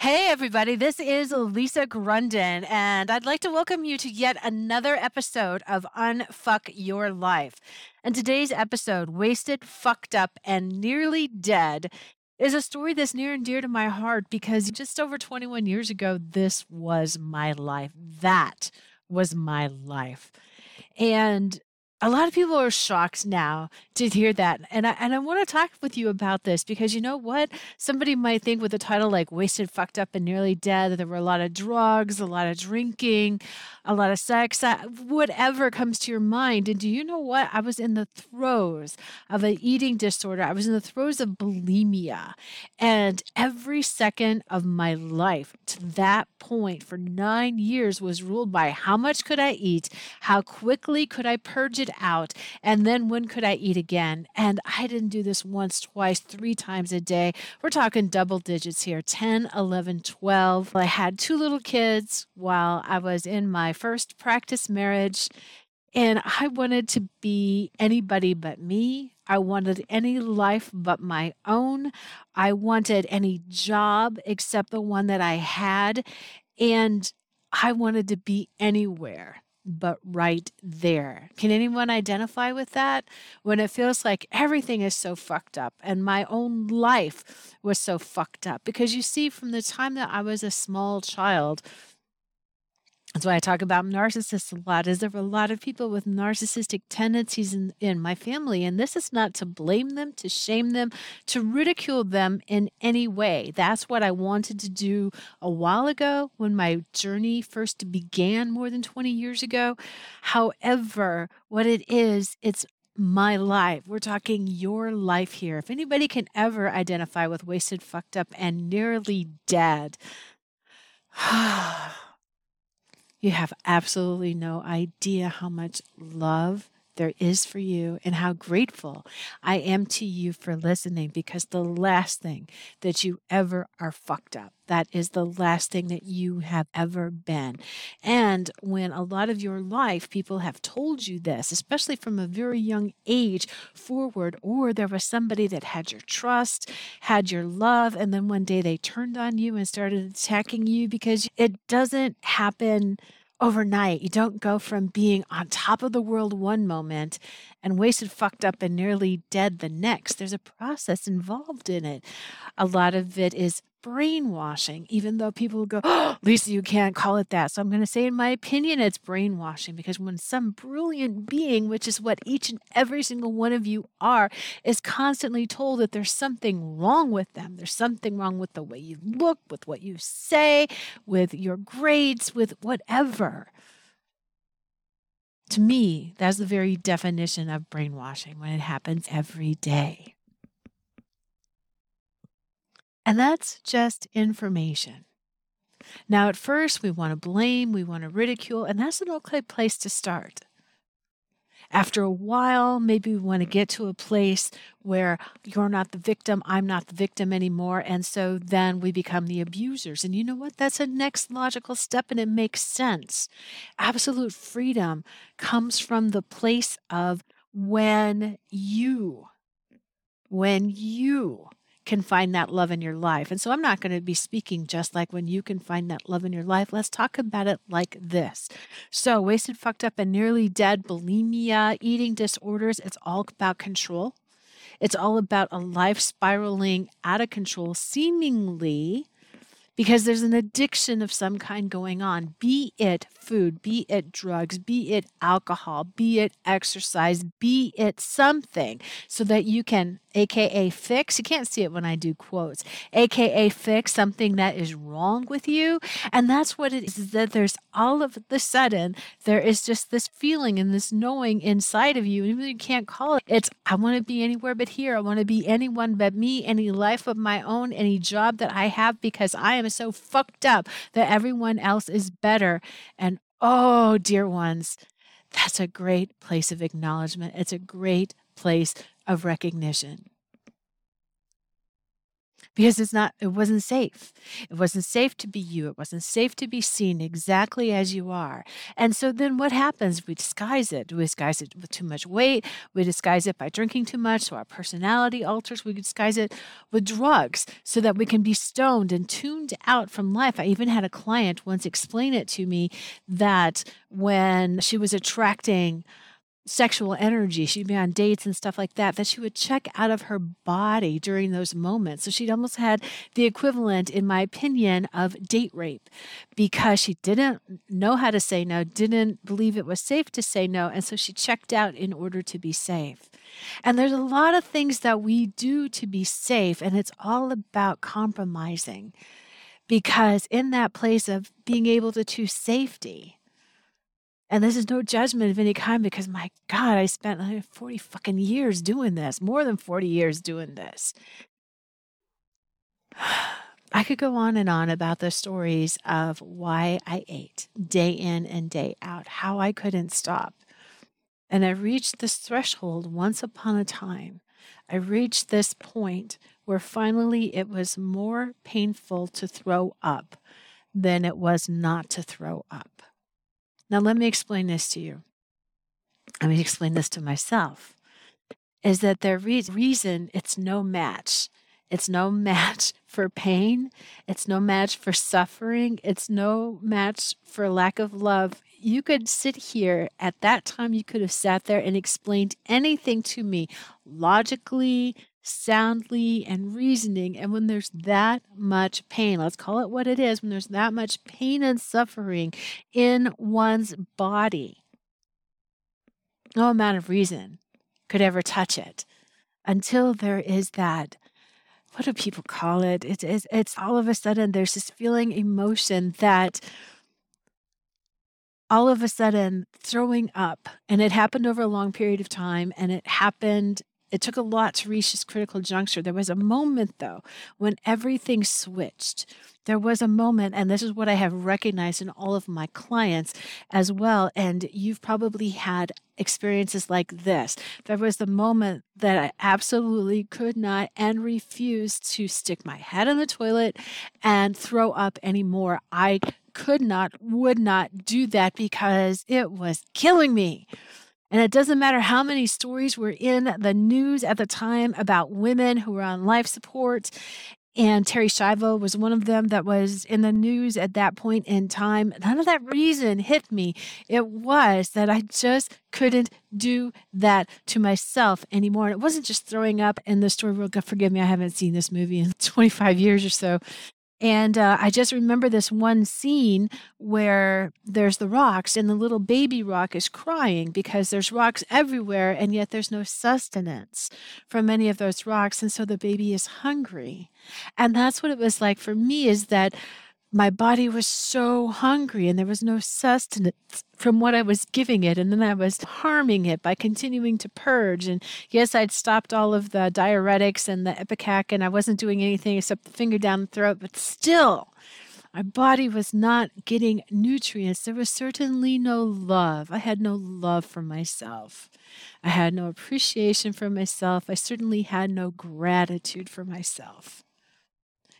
Hey, everybody, this is Lisa Grunden, and I'd like to welcome you to yet another episode of Unfuck Your Life. And today's episode, Wasted, Fucked Up, and Nearly Dead, is a story that's near and dear to my heart because just over 21 years ago, this was my life. That was my life. And a lot of people are shocked now to hear that. And I and I want to talk with you about this because you know what? Somebody might think with a title like Wasted, Fucked Up, and Nearly Dead that there were a lot of drugs, a lot of drinking, a lot of sex, whatever comes to your mind. And do you know what? I was in the throes of an eating disorder. I was in the throes of bulimia. And every second of my life to that point for nine years was ruled by how much could I eat, how quickly could I purge it out. And then when could I eat again? And I didn't do this once, twice, three times a day. We're talking double digits here 10, 11, 12. I had two little kids while I was in my first practice marriage. And I wanted to be anybody but me. I wanted any life but my own. I wanted any job except the one that I had. And I wanted to be anywhere but right there. Can anyone identify with that? When it feels like everything is so fucked up and my own life was so fucked up. Because you see, from the time that I was a small child, that's why I talk about narcissists a lot. Is there are a lot of people with narcissistic tendencies in, in my family? And this is not to blame them, to shame them, to ridicule them in any way. That's what I wanted to do a while ago when my journey first began more than 20 years ago. However, what it is, it's my life. We're talking your life here. If anybody can ever identify with wasted, fucked up, and nearly dead, You have absolutely no idea how much love there is for you and how grateful I am to you for listening because the last thing that you ever are fucked up. That is the last thing that you have ever been. And when a lot of your life people have told you this, especially from a very young age forward, or there was somebody that had your trust, had your love, and then one day they turned on you and started attacking you because it doesn't happen overnight. You don't go from being on top of the world one moment and wasted, fucked up, and nearly dead the next. There's a process involved in it. A lot of it is brainwashing, even though people go, oh, Lisa, you can't call it that. So I'm going to say, in my opinion, it's brainwashing because when some brilliant being, which is what each and every single one of you are, is constantly told that there's something wrong with them, there's something wrong with the way you look, with what you say, with your grades, with whatever. To me, that's the very definition of brainwashing when it happens every day. And that's just information. Now, at first, we want to blame, we want to ridicule, and that's an okay place to start. After a while, maybe we want to get to a place where you're not the victim, I'm not the victim anymore. And so then we become the abusers. And you know what? That's a next logical step and it makes sense. Absolute freedom comes from the place of when you, when you can find that love in your life. And so I'm not going to be speaking just like when you can find that love in your life. Let's talk about it like this. So, wasted, fucked up, and nearly dead, bulimia, eating disorders, it's all about control. It's all about a life spiraling out of control, seemingly because there's an addiction of some kind going on be it food, be it drugs, be it alcohol, be it exercise, be it something, so that you can aka fix. You can't see it when I do quotes, aka fix something that is wrong with you. And that's what it is, that there's all of the sudden, there is just this feeling and this knowing inside of you. Even you can't call it, it's I want to be anywhere but here. I want to be anyone but me, any life of my own, any job that I have because I am so fucked up that everyone else is better. And oh, dear ones, that's a great place of acknowledgement. It's a great place of recognition. because it's not it wasn't safe. It wasn't safe to be you. It wasn't safe to be seen exactly as you are. And so then what happens? We disguise it. We disguise it with too much weight. We disguise it by drinking too much. So our personality alters. We disguise it with drugs so that we can be stoned and tuned out from life. I even had a client once explain it to me that when she was attracting sexual energy. She'd be on dates and stuff like that, that she would check out of her body during those moments. So she'd almost had the equivalent, in my opinion, of date rape because she didn't know how to say no, didn't believe it was safe to say no. And so she checked out in order to be safe. And there's a lot of things that we do to be safe, and it's all about compromising because in that place of being able to choose safety, and this is no judgment of any kind because my God, I spent 40 fucking years doing this, more than 40 years doing this. I could go on and on about the stories of why I ate day in and day out, how I couldn't stop. And I reached this threshold once upon a time. I reached this point where finally it was more painful to throw up than it was not to throw up. Now, let me explain this to you. Let me explain this to myself is that the re- reason it's no match. It's no match for pain. It's no match for suffering. It's no match for lack of love. You could sit here at that time, you could have sat there and explained anything to me logically, soundly and reasoning. And when there's that much pain, let's call it what it is, when there's that much pain and suffering in one's body, no amount of reason could ever touch it until there is that. What do people call it? It's, it's, it's all of a sudden there's this feeling emotion that all of a sudden throwing up and it happened over a long period of time and it happened it took a lot to reach this critical juncture. There was a moment, though, when everything switched. There was a moment, and this is what I have recognized in all of my clients as well. And you've probably had experiences like this. There was the moment that I absolutely could not and refused to stick my head in the toilet and throw up anymore. I could not, would not do that because it was killing me. And it doesn't matter how many stories were in the news at the time about women who were on life support. And Terri Schiavo was one of them that was in the news at that point in time. None of that reason hit me. It was that I just couldn't do that to myself anymore. And it wasn't just throwing up in the story world. God forgive me, I haven't seen this movie in 25 years or so. And uh, I just remember this one scene where there's the rocks, and the little baby rock is crying because there's rocks everywhere, and yet there's no sustenance from many of those rocks. And so the baby is hungry. And that's what it was like for me is that my body was so hungry and there was no sustenance from what I was giving it. And then I was harming it by continuing to purge. And yes, I'd stopped all of the diuretics and the Ipecac, and I wasn't doing anything except the finger down the throat, but still, my body was not getting nutrients. There was certainly no love. I had no love for myself. I had no appreciation for myself. I certainly had no gratitude for myself.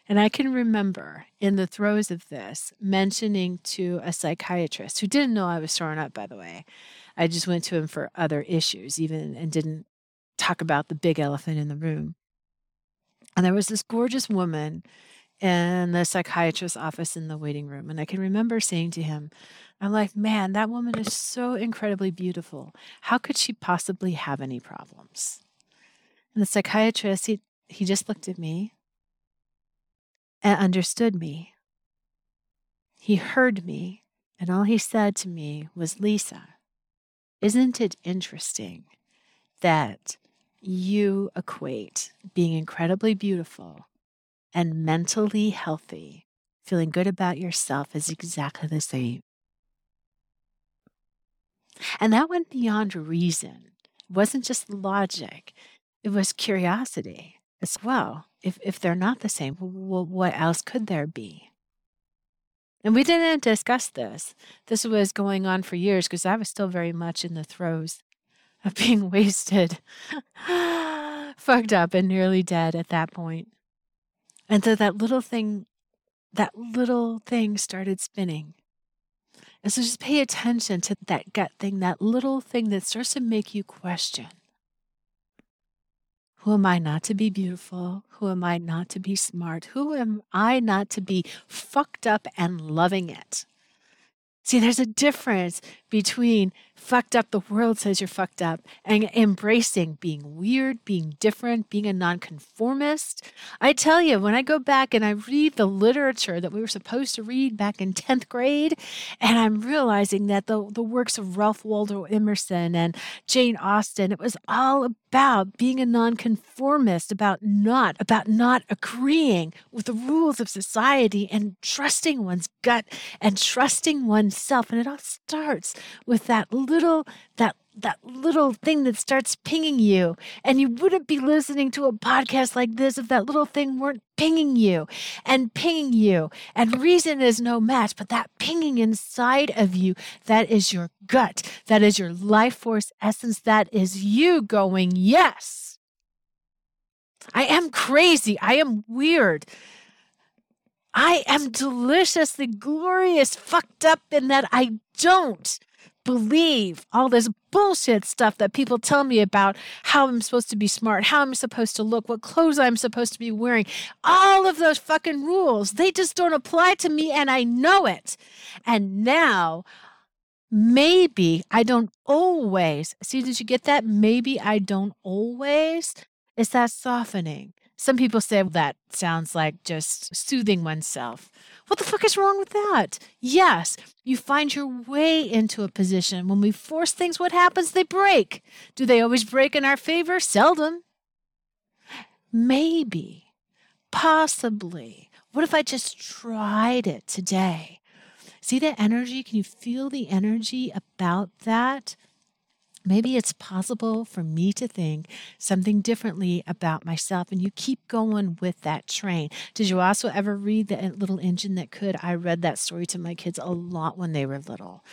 And I can remember in the throes of this mentioning to a psychiatrist who didn't know I was throwing up, by the way. I just went to him for other issues, even and didn't talk about the big elephant in the room. And there was this gorgeous woman in the psychiatrist's office in the waiting room. And I can remember saying to him, I'm like, man, that woman is so incredibly beautiful. How could she possibly have any problems? And the psychiatrist, he, he just looked at me and understood me. He heard me, and all he said to me was, Lisa, isn't it interesting that you equate being incredibly beautiful and mentally healthy, feeling good about yourself, is exactly the same? And that went beyond reason. It wasn't just logic, it was curiosity as well. If, if they're not the same, well, what else could there be? And we didn't discuss this. This was going on for years because I was still very much in the throes of being wasted, fucked up, and nearly dead at that point. And so that little thing, that little thing started spinning. And so just pay attention to that gut thing, that little thing that starts to make you question who am I not to be beautiful? Who am I not to be smart? Who am I not to be fucked up and loving it? See, there's a difference between fucked up, the world says you're fucked up, and embracing being weird, being different, being a nonconformist. I tell you, when I go back and I read the literature that we were supposed to read back in 10th grade, and I'm realizing that the, the works of Ralph Waldo Emerson and Jane Austen, it was all about being a nonconformist, about not, about not agreeing with the rules of society and trusting one's gut and trusting oneself. And it all starts with that little that that little thing that starts pinging you. And you wouldn't be listening to a podcast like this if that little thing weren't pinging you and pinging you. And reason is no match, but that pinging inside of you, that is your gut. That is your life force essence. That is you going, yes. I am crazy. I am weird. I am deliciously glorious, fucked up in that I don't believe all this bullshit stuff that people tell me about how I'm supposed to be smart, how I'm supposed to look, what clothes I'm supposed to be wearing. All of those fucking rules, they just don't apply to me and I know it. And now, maybe I don't always see, did you get that? Maybe I don't always. Is that softening? Some people say that sounds like just soothing oneself. What the fuck is wrong with that? Yes, you find your way into a position. When we force things, what happens? They break. Do they always break in our favor? Seldom. Maybe, possibly. What if I just tried it today? See the energy? Can you feel the energy about that? Maybe it's possible for me to think something differently about myself and you keep going with that train. Did you also ever read the little engine that could? I read that story to my kids a lot when they were little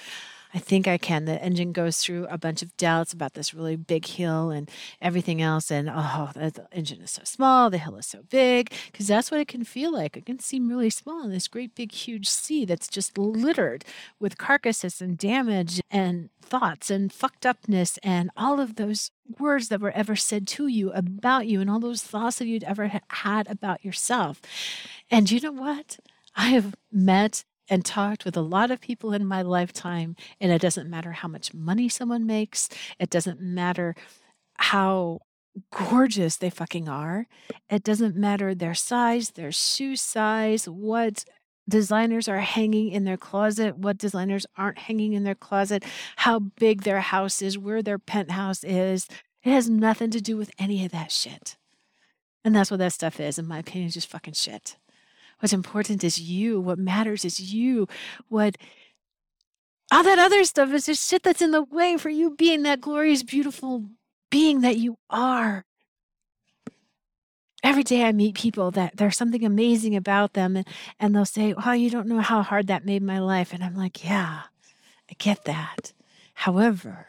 I think I can. The engine goes through a bunch of doubts about this really big hill and everything else. And oh, the engine is so small, the hill is so big, because that's what it can feel like. It can seem really small in this great big huge sea that's just littered with carcasses and damage and thoughts and fucked upness and all of those words that were ever said to you about you and all those thoughts that you'd ever had about yourself. And you know what? I have met and talked with a lot of people in my lifetime, and it doesn't matter how much money someone makes, it doesn't matter how gorgeous they fucking are. It doesn't matter their size, their shoe size, what designers are hanging in their closet, what designers aren't hanging in their closet, how big their house is, where their penthouse is. It has nothing to do with any of that shit. And that's what that stuff is, in my opinion, just fucking shit. What's important is you. What matters is you. What all that other stuff is just shit that's in the way for you being that glorious, beautiful being that you are. Every day I meet people that there's something amazing about them, and, and they'll say, Oh, you don't know how hard that made my life. And I'm like, Yeah, I get that. However,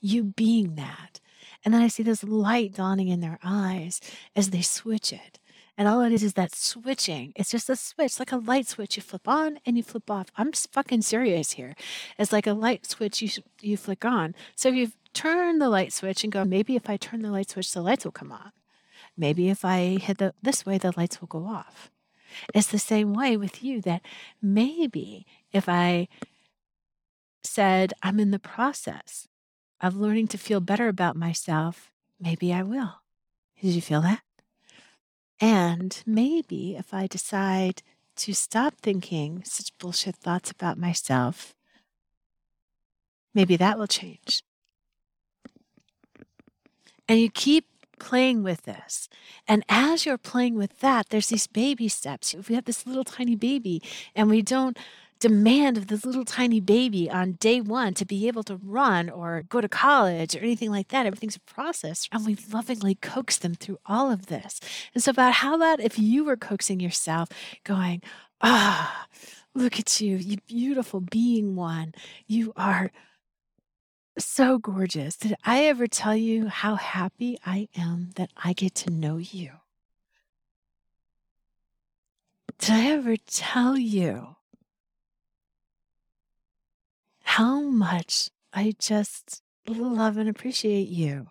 you being that, and then I see this light dawning in their eyes as they switch it. And all it is is that switching. It's just a switch, like a light switch. You flip on and you flip off. I'm fucking serious here. It's like a light switch you you flick on. So if you turn the light switch and go, maybe if I turn the light switch, the lights will come on. Maybe if I hit the this way, the lights will go off. It's the same way with you that maybe if I said I'm in the process of learning to feel better about myself, maybe I will. Did you feel that? And maybe if I decide to stop thinking such bullshit thoughts about myself, maybe that will change. And you keep playing with this. And as you're playing with that, there's these baby steps. If we have this little tiny baby and we don't demand of this little tiny baby on day one to be able to run or go to college or anything like that. Everything's a process. And we lovingly coax them through all of this. And so, about how about if you were coaxing yourself, going, ah, look at you, you beautiful being one. You are so gorgeous. Did I ever tell you how happy I am that I get to know you? Did I ever tell you how much I just love and appreciate you?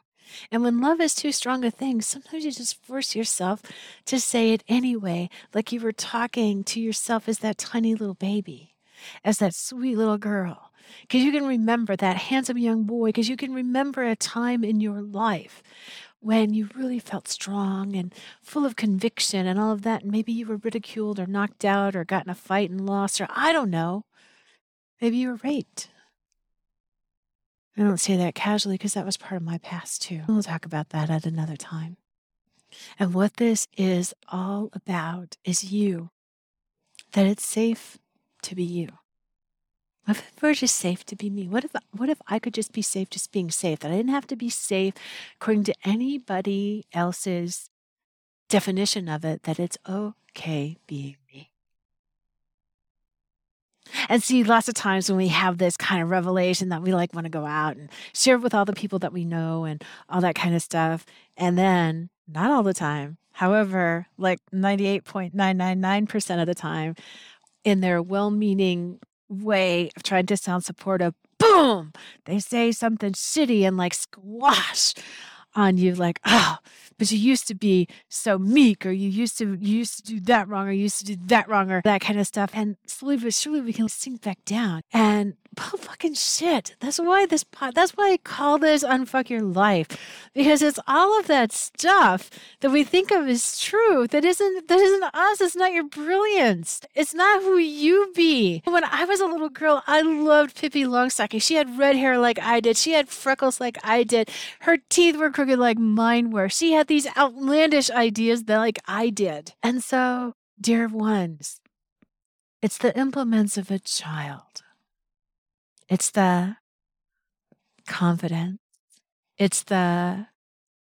And when love is too strong a thing, sometimes you just force yourself to say it anyway, like you were talking to yourself as that tiny little baby, as that sweet little girl. Because you can remember that handsome young boy, because you can remember a time in your life when you really felt strong and full of conviction and all of that. And maybe you were ridiculed or knocked out or got in a fight and lost, or I don't know. Maybe you were raped. I don't say that casually because that was part of my past too. We'll talk about that at another time. And what this is all about is you, that it's safe to be you. What if we're just safe to be me? What if what if I could just be safe just being safe? That I didn't have to be safe according to anybody else's definition of it, that it's okay being me. And see, lots of times when we have this kind of revelation that we like want to go out and share with all the people that we know and all that kind of stuff. And then, not all the time, however, like 98.999% of the time, in their well meaning way of trying to sound supportive, boom, they say something shitty and like squash on you, like, oh, but you used to be so meek or you used to you used to do that wrong or you used to do that wrong or that kind of stuff. And slowly but surely we can sink back down. And fucking shit. That's why this that's why i call this unfuck your life because it's all of that stuff that we think of as truth that isn't that isn't us. It's not your brilliance. It's not who you be. When i was a little girl i loved pippi longstocking. She had red hair like i did. She had freckles like i did. Her teeth were crooked like mine were. She had these outlandish ideas that like I did. And so, dear ones, it's the implements of a child. It's the confidence. It's the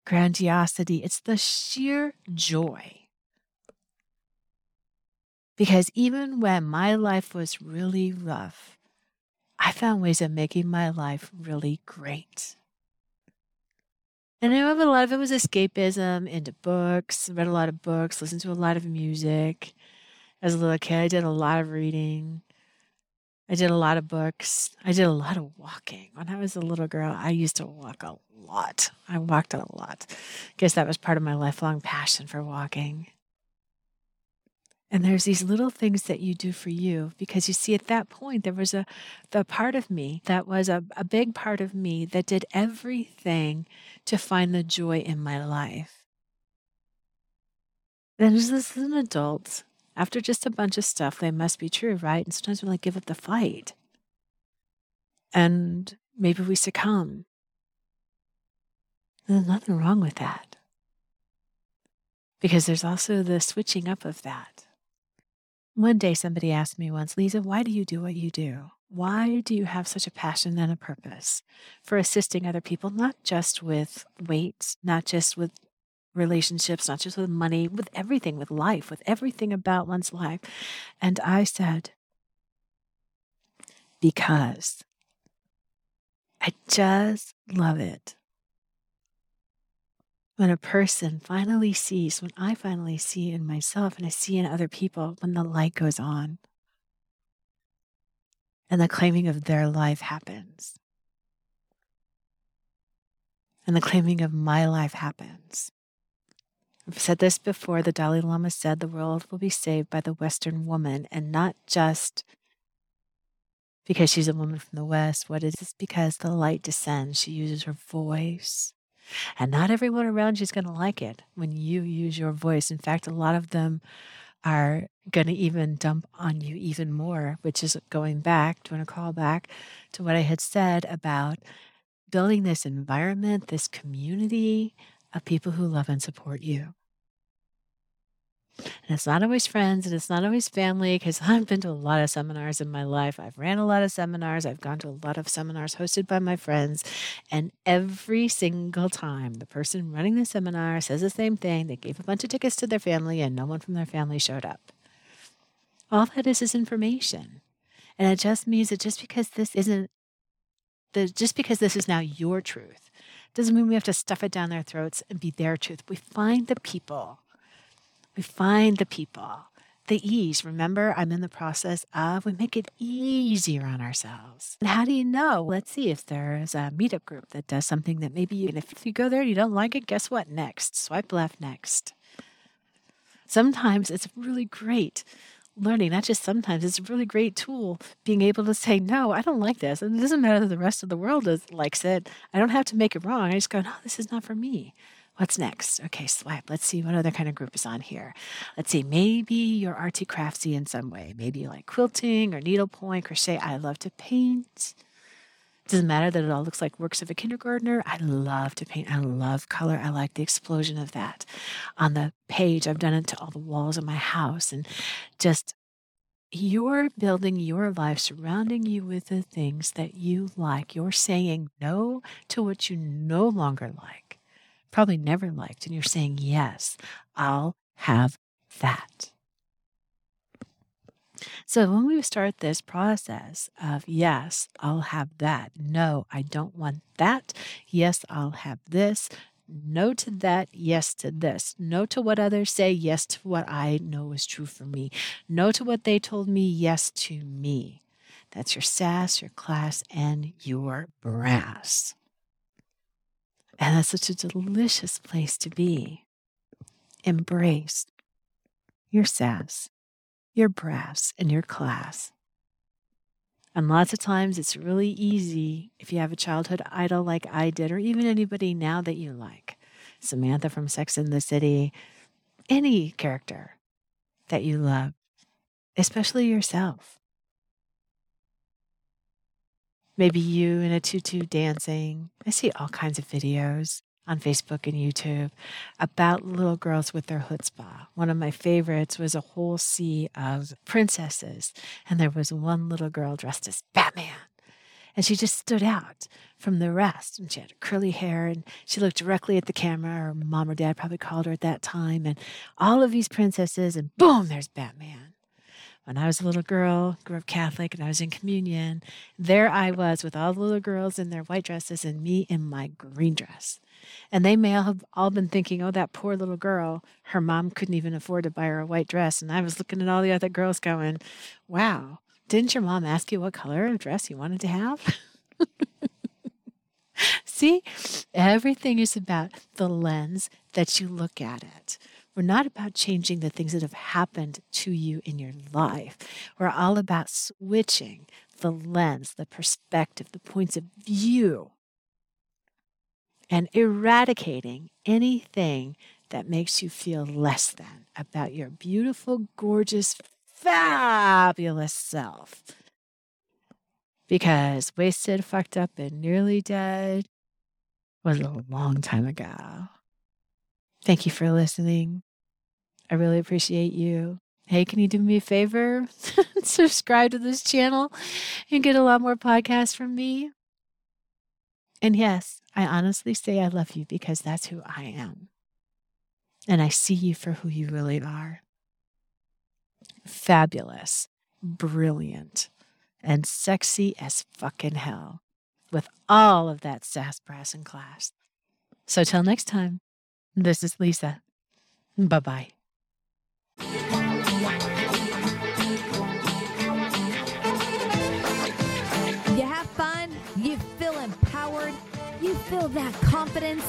grandiosity. It's the sheer joy. Because even when my life was really rough, I found ways of making my life really great. And I know a lot of it was escapism into books, read a lot of books, listened to a lot of music. As a little kid, I did a lot of reading. I did a lot of books. I did a lot of walking. When I was a little girl, I used to walk a lot. I walked a lot. I guess that was part of my lifelong passion for walking. And there's these little things that you do for you because you see, at that point, there was a the part of me that was a, a big part of me that did everything to find the joy in my life. Then as an adult, after just a bunch of stuff, they must be true, right? And sometimes we like give up the fight. And maybe we succumb. There's nothing wrong with that. Because there's also the switching up of that. One day somebody asked me once, Lisa, why do you do what you do? Why do you have such a passion and a purpose for assisting other people, not just with weight, not just with relationships, not just with money, with everything, with life, with everything about one's life? And I said, because I just love it when a person finally sees, when I finally see in myself and I see in other people, when the light goes on and the claiming of their life happens, and the claiming of my life happens. I've said this before. The Dalai Lama said the world will be saved by the Western woman, and not just because she's a woman from the West. What is this? Because the light descends. She uses her voice and not everyone around you is going to like it when you use your voice. In fact, a lot of them are going to even dump on you even more, which is going back, doing a call back to what I had said about building this environment, this community of people who love and support you. And it's not always friends and it's not always family because I've been to a lot of seminars in my life. I've ran a lot of seminars. I've gone to a lot of seminars hosted by my friends. And every single time the person running the seminar says the same thing, they gave a bunch of tickets to their family and no one from their family showed up. All that is is information. And it just means that just because this isn't the just because this is now your truth doesn't mean we have to stuff it down their throats and be their truth. We find the people we find the people the ease. Remember, I'm in the process of we make it easier on ourselves. And how do you know? Let's see if there is a meetup group that does something that maybe you, and if you go there and you don't like it, guess what? Next, swipe left next. Sometimes it's really great learning, not just sometimes, it's a really great tool being able to say, no, I don't like this. And it doesn't matter that the rest of the world is, likes it. I don't have to make it wrong. I just go, no, this is not for me. What's next? Okay, swipe. Let's see what other kind of group is on here. Let's see, maybe you're artsy craftsy in some way. Maybe you like quilting or needlepoint, crochet. I love to paint. Doesn't matter that it all looks like works of a kindergartner. I love to paint. I love color. I like the explosion of that. On the page, I've done it to all the walls of my house and just you're building your life surrounding you with the things that you like. You're saying no to what you no longer like probably never liked, and you're saying, Yes, I'll have that. So when we start this process of, Yes, I'll have that. No, I don't want that. Yes, I'll have this. No to that, yes to this. No to what others say, yes to what I know is true for me. No to what they told me, yes to me. That's your sass, your class, and your brass. And that's such a delicious place to be. Embrace your sass, your brass, and your class. And lots of times it's really easy if you have a childhood idol like I did, or even anybody now that you like. Samantha from Sex in the City, any character that you love, especially yourself. Maybe you in a tutu dancing. I see all kinds of videos on Facebook and YouTube about little girls with their chutzpah. One of my favorites was a whole sea of princesses, and there was one little girl dressed as Batman. And she just stood out from the rest. And she had curly hair and she looked directly at the camera. Her mom or dad probably called her at that time. And all of these princesses, and boom, there's Batman when I was a little girl, grew up Catholic, and I was in communion, there I was with all the little girls in their white dresses and me in my green dress. And they may have all been thinking, oh, that poor little girl, her mom couldn't even afford to buy her a white dress. And I was looking at all the other girls going, wow, didn't your mom ask you what color of dress you wanted to have? See, everything is about the lens that you look at it. We're not about changing the things that have happened to you in your life. We're all about switching the lens, the perspective, the points of view, and eradicating anything that makes you feel less than about your beautiful, gorgeous, fabulous self. Because wasted, fucked up, and nearly dead was a long time ago. Thank you for listening. I really appreciate you. Hey, can you do me a favor? Subscribe to this channel and get a lot more podcasts from me. And yes, I honestly say I love you because that's who I am. And I see you for who you really are fabulous, brilliant, and sexy as fucking hell with all of that sass, brass, and class. So till next time, this is Lisa. Bye bye. You have fun, you feel empowered, you feel that confidence.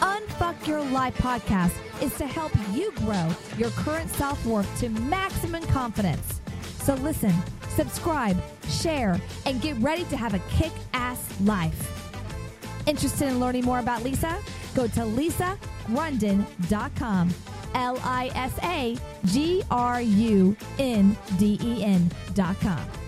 Unfuck Your Life podcast is to help you grow your current self worth to maximum confidence. So listen, subscribe, share, and get ready to have a kick ass life. Interested in learning more about Lisa? Go to lisagrunden.com. L I S A G R U N D E N.com.